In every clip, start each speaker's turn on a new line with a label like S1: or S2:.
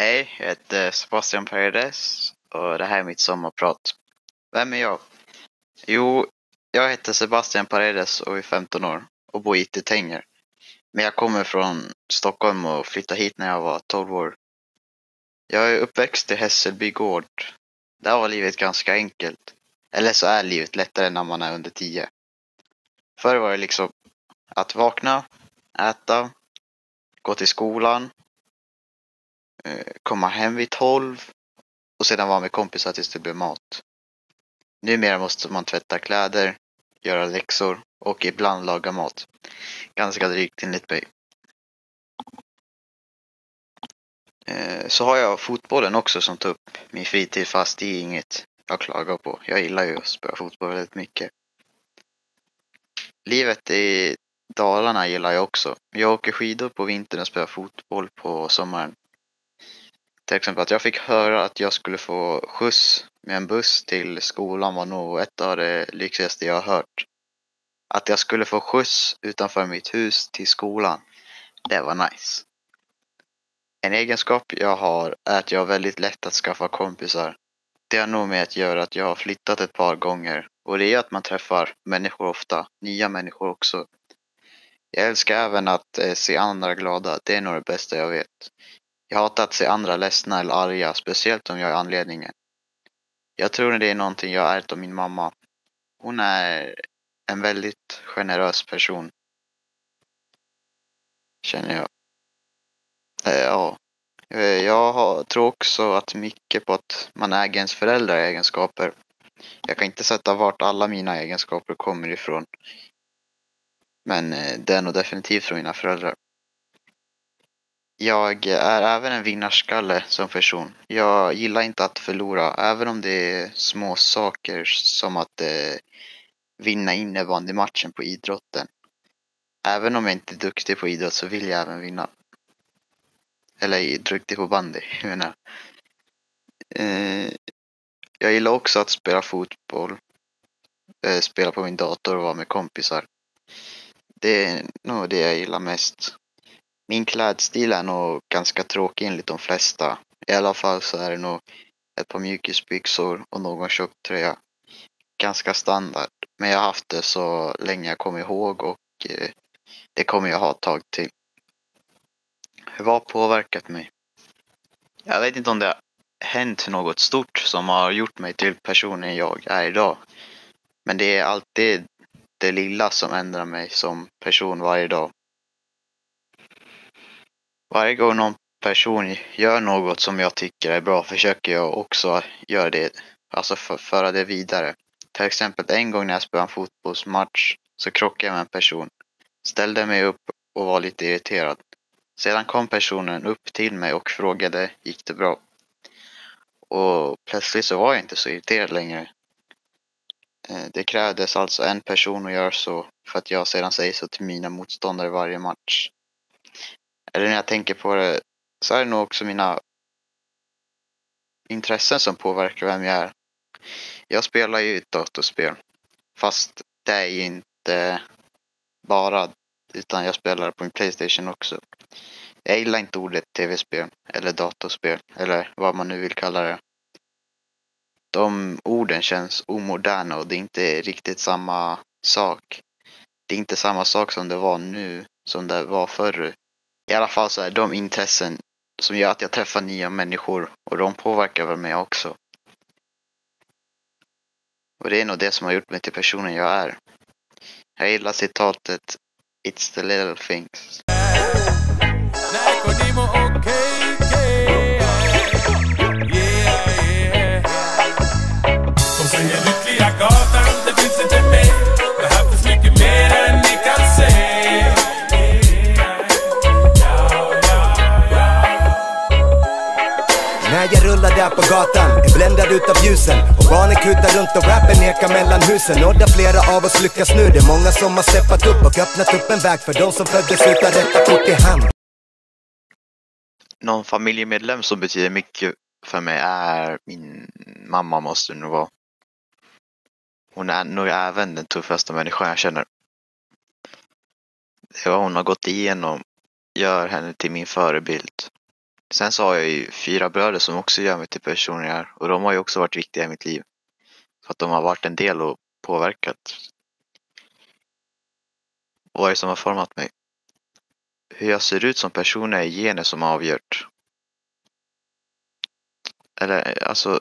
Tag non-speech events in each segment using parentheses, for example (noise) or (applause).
S1: Hej, jag heter Sebastian Paredes och det här är mitt sommarprat. Vem är jag? Jo, jag heter Sebastian Paredes och är 15 år och bor i Tänger. Men jag kommer från Stockholm och flyttade hit när jag var 12 år. Jag är uppväxt i Hässelby gård. Där var livet ganska enkelt. Eller så är livet lättare när man är under 10. Förr var det liksom att vakna, äta, gå till skolan, Eh, komma hem vid 12 och sedan vara med kompisar tills det blev mat. Numera måste man tvätta kläder, göra läxor och ibland laga mat. Ganska drygt enligt mig. Eh, så har jag fotbollen också som tar upp min fritid fast det är inget jag klagar på. Jag gillar ju att spela fotboll väldigt mycket. Livet i Dalarna gillar jag också. Jag åker skidor på vintern och spelar fotboll på sommaren. Till exempel att jag fick höra att jag skulle få skjuts med en buss till skolan var nog ett av det lyxigaste jag har hört. Att jag skulle få skjuts utanför mitt hus till skolan, det var nice. En egenskap jag har är att jag har väldigt lätt att skaffa kompisar. Det har nog med att göra att jag har flyttat ett par gånger och det är att man träffar människor ofta, nya människor också. Jag älskar även att eh, se andra glada, det är nog det bästa jag vet. Jag hatar att se andra ledsna eller arga, speciellt om jag är anledningen. Jag tror det är någonting jag ärvt av min mamma. Hon är en väldigt generös person. Känner jag. Eh, ja. Eh, jag har, tror också att mycket på att man äger ens föräldrar egenskaper. Jag kan inte sätta vart alla mina egenskaper kommer ifrån. Men det är nog definitivt från mina föräldrar. Jag är även en vinnarskalle som person. Jag gillar inte att förlora, även om det är små saker som att eh, vinna innebandymatchen på idrotten. Även om jag inte är duktig på idrott så vill jag även vinna. Eller duktig på bandy, (laughs) jag menar. Eh, jag gillar också att spela fotboll. Eh, spela på min dator och vara med kompisar. Det är nog det jag gillar mest. Min klädstil är nog ganska tråkig enligt de flesta. I alla fall så är det nog ett par mjukisbyxor och någon tjock tröja. Ganska standard. Men jag har haft det så länge jag kommer ihåg och eh, det kommer jag ha ett tag till. Vad har påverkat mig? Jag vet inte om det har hänt något stort som har gjort mig till personen jag är idag. Men det är alltid det lilla som ändrar mig som person varje dag. Varje gång någon person gör något som jag tycker är bra försöker jag också göra det, alltså för, föra det vidare. Till exempel en gång när jag spelade en fotbollsmatch så krockade jag med en person. Ställde mig upp och var lite irriterad. Sedan kom personen upp till mig och frågade gick det bra? Och plötsligt så var jag inte så irriterad längre. Eh, det krävdes alltså en person att göra så för att jag sedan säger så till mina motståndare varje match. Eller när jag tänker på det så är det nog också mina intressen som påverkar vem jag är. Jag spelar ju ett datorspel. Fast det är ju inte bara utan jag spelar på min Playstation också. Jag gillar inte ordet tv-spel eller datorspel eller vad man nu vill kalla det. De orden känns omoderna och det är inte riktigt samma sak. Det är inte samma sak som det var nu som det var förr. I alla fall så är de intressen som gör att jag träffar nya människor och de påverkar väl mig också. Och det är nog det som har gjort mig till personen jag är. Jag gillar citatet It's the little things.
S2: Där på gatan är bländad utav ljusen Och barnen kutar runt och rappen ekar mellan husen Och där flera av oss lyckas nu Det är många som har steppat upp och öppnat upp en väg för de som föddes utan rätta kort i hand
S1: Någon familjemedlem som betyder mycket för mig är min mamma måste nog vara. Hon är nog även den tuffaste människan jag känner. Det vad hon har gått igenom gör henne till min förebild. Sen så har jag ju fyra bröder som också gör mig till person jag är. Och de har ju också varit viktiga i mitt liv. För att de har varit en del och påverkat. Vad är det som har format mig? Hur jag ser ut som person är gener som har avgjort. Eller alltså,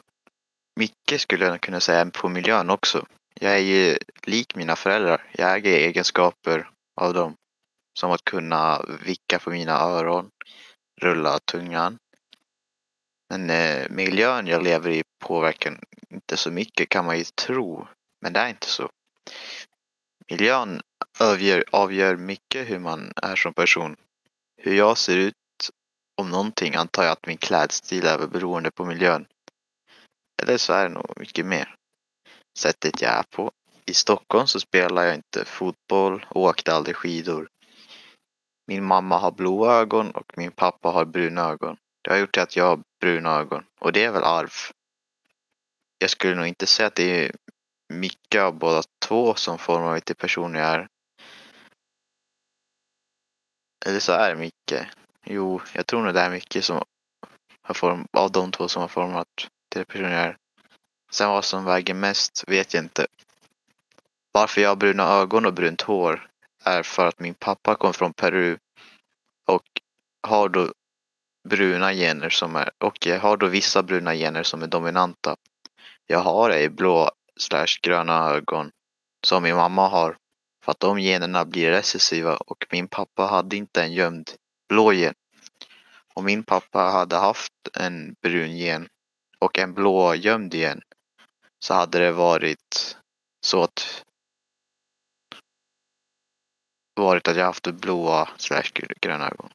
S1: mycket skulle jag kunna säga på miljön också. Jag är ju lik mina föräldrar. Jag äger egenskaper av dem. Som att kunna vicka på mina öron, rulla tungan. Men eh, miljön jag lever i påverkar inte så mycket kan man ju tro. Men det är inte så. Miljön avgör, avgör mycket hur man är som person. Hur jag ser ut om någonting antar jag att min klädstil är beroende på miljön. Eller så är det nog mycket mer. Sättet jag är på. I Stockholm så spelar jag inte fotboll och åkte aldrig skidor. Min mamma har blåa ögon och min pappa har bruna ögon. Det har gjort att jag har bruna ögon och det är väl arv. Jag skulle nog inte säga att det är mycket av båda två som formar mig till person jag är. Eller så är det mycket. Jo, jag tror nog det är mycket som har form, av de två som har format till person jag är. Sen vad som väger mest vet jag inte. Varför jag har bruna ögon och brunt hår är för att min pappa kom från Peru och har då bruna gener som är, och jag har då vissa bruna gener som är dominanta. Jag har ej blå slash gröna ögon som min mamma har för att de generna blir recessiva och min pappa hade inte en gömd blå gen. Om min pappa hade haft en brun gen och en blå gömd gen så hade det varit så att varit att jag haft blåa slash gröna ögon.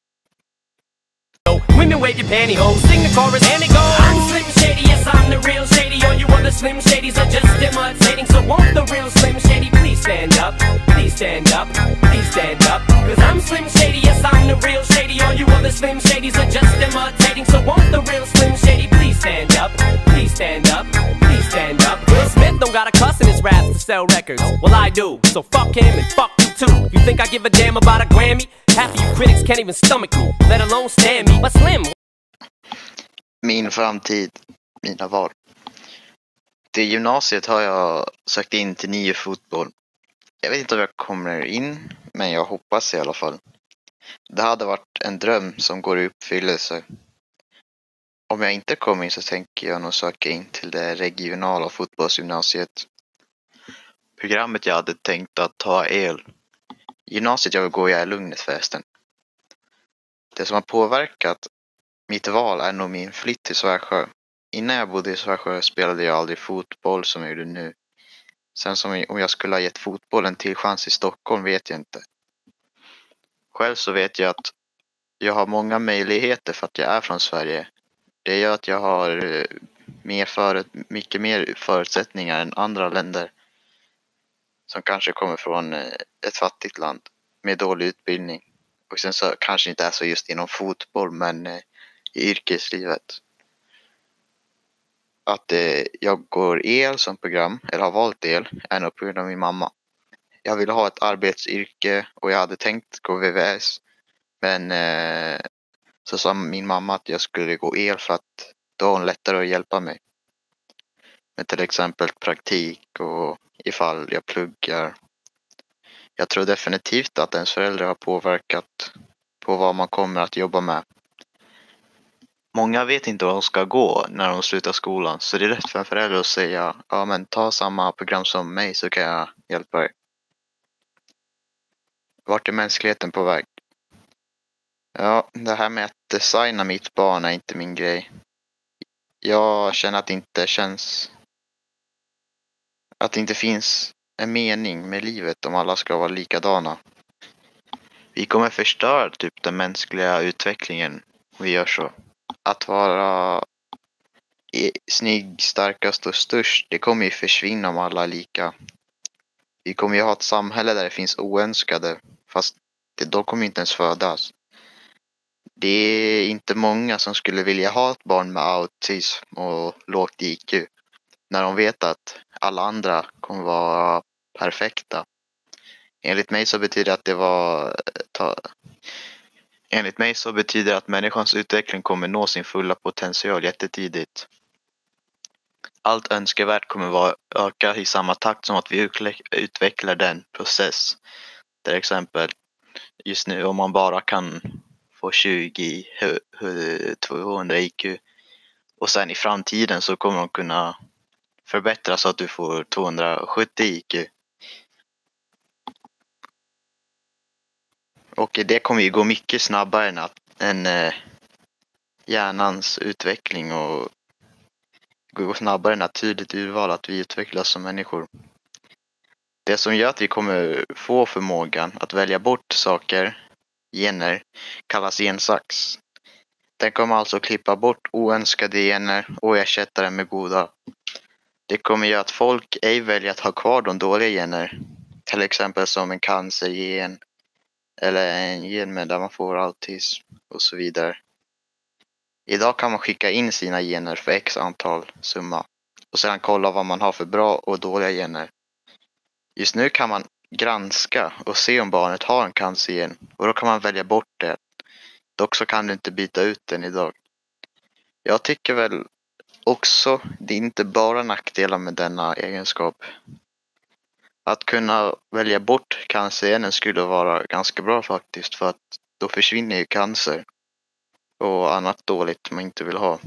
S3: Women wave your pantyhose, sing the chorus and it goes. I'm Slim Shady, yes I'm the real Shady. All you other Slim Shadys are just imitating. So won't the real Slim Shady please stand up? Please stand up, please stand up. Cause I'm Slim Shady, yes I'm the real Shady. All you other Slim Shadys are just imitating. So won't the real Slim Shady please stand up? Please stand up, please stand up. Will Smith don't got a cuss in his raps to sell records. Well I do, so fuck him and fuck you too. You think I give a damn about a Grammy? Half of you critics can't even stomach me, let alone stand me. But Slim,
S1: Min framtid, mina val. Till gymnasiet har jag sökt in till nio fotboll. Jag vet inte om jag kommer in, men jag hoppas i alla fall. Det hade varit en dröm som går i uppfyllelse. Om jag inte kommer in så tänker jag nog söka in till det regionala fotbollsgymnasiet. Programmet jag hade tänkt att ta är el. Gymnasiet jag går jag är Lugnet förresten. Det som har påverkat mitt val är nog min flytt till Svärsjö. Innan jag bodde i Svärsjö spelade jag aldrig fotboll som jag gjorde nu. Sen som om jag skulle ha gett fotbollen en till chans i Stockholm vet jag inte. Själv så vet jag att jag har många möjligheter för att jag är från Sverige. Det gör att jag har eh, mer för, mycket mer förutsättningar än andra länder som kanske kommer från eh, ett fattigt land med dålig utbildning. Och sen så kanske inte är så just inom fotboll men eh, i yrkeslivet. Att eh, jag går el som program, eller har valt el, är nog på grund av min mamma. Jag ville ha ett arbetsyrke och jag hade tänkt gå VVS. Men så sa min mamma att jag skulle gå el för att då har hon lättare att hjälpa mig. Med till exempel praktik och ifall jag pluggar. Jag tror definitivt att ens föräldrar har påverkat på vad man kommer att jobba med. Många vet inte vad de ska gå när de slutar skolan så det är rätt för en förälder att säga ja men ta samma program som mig så kan jag hjälpa dig. Vart är mänskligheten på väg? Ja, det här med att designa mitt barn är inte min grej. Jag känner att det inte känns... Att det inte finns en mening med livet om alla ska vara likadana. Vi kommer förstöra typ den mänskliga utvecklingen om vi gör så. Att vara snygg, starkast och störst, det kommer ju försvinna om alla är lika. Vi kommer ju ha ett samhälle där det finns oönskade, fast det, de kommer inte ens födas. Det är inte många som skulle vilja ha ett barn med autism och lågt IQ. När de vet att alla andra kommer vara perfekta. Enligt mig så betyder det att det var ta, Enligt mig så betyder det att människans utveckling kommer nå sin fulla potential jättetidigt. Allt önskvärt kommer vara öka i samma takt som att vi utvecklar den process. Till exempel just nu om man bara kan få 20 200 IQ och sen i framtiden så kommer de kunna förbättra så att du får 270 IQ. Och det kommer ju gå mycket snabbare än, att, än eh, hjärnans utveckling och gå snabbare än naturligt urval att vi utvecklas som människor. Det som gör att vi kommer få förmågan att välja bort saker, gener, kallas gensax. Den kommer alltså klippa bort oönskade gener och ersätta dem med goda. Det kommer göra att folk ej väljer att ha kvar de dåliga gener. Till exempel som en cancergen eller en gen med där man får autism och så vidare. Idag kan man skicka in sina gener för x antal summa och sedan kolla vad man har för bra och dåliga gener. Just nu kan man granska och se om barnet har en cancergen och då kan man välja bort det. Dock så kan du inte byta ut den idag. Jag tycker väl också det är inte bara nackdelar med denna egenskap. Att kunna välja bort cancergenen skulle vara ganska bra faktiskt för att då försvinner ju cancer och annat dåligt man inte vill ha.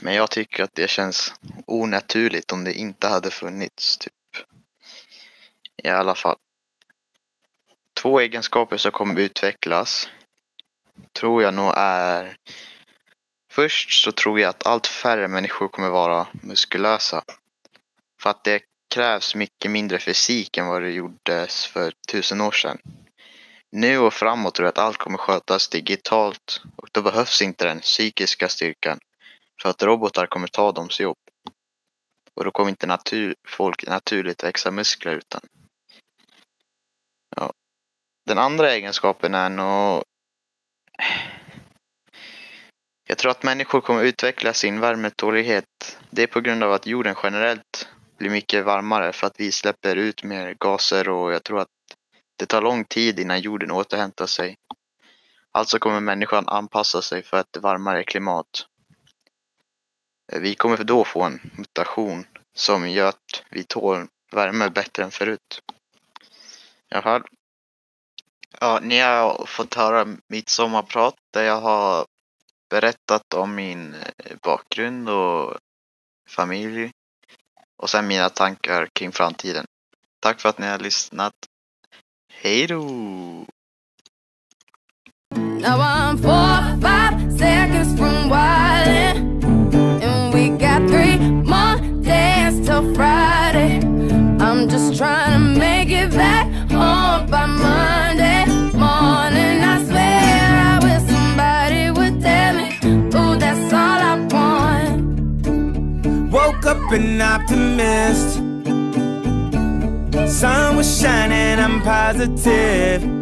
S1: Men jag tycker att det känns onaturligt om det inte hade funnits. Typ. I alla fall. Två egenskaper som kommer utvecklas tror jag nog är Först så tror jag att allt färre människor kommer vara muskulösa. För att det krävs mycket mindre fysik än vad det gjordes för tusen år sedan. Nu och framåt tror jag att allt kommer skötas digitalt och då behövs inte den psykiska styrkan för att robotar kommer ta dems jobb. Och då kommer inte natur, folk naturligt växa muskler utan. Ja. Den andra egenskapen är nog jag tror att människor kommer utveckla sin värmetålighet. Det är på grund av att jorden generellt blir mycket varmare för att vi släpper ut mer gaser och jag tror att det tar lång tid innan jorden återhämtar sig. Alltså kommer människan anpassa sig för ett varmare klimat. Vi kommer då få en mutation som gör att vi tål värme bättre än förut. Jaha. Ja, ni har fått höra mitt sommarprat där jag har berättat om min eh, bakgrund och familj och sen mina tankar kring framtiden. Tack för att ni har lyssnat. Hej då!
S4: Now I'm four, five seconds from wildin'.
S5: An optimist. Sun was shining, I'm positive.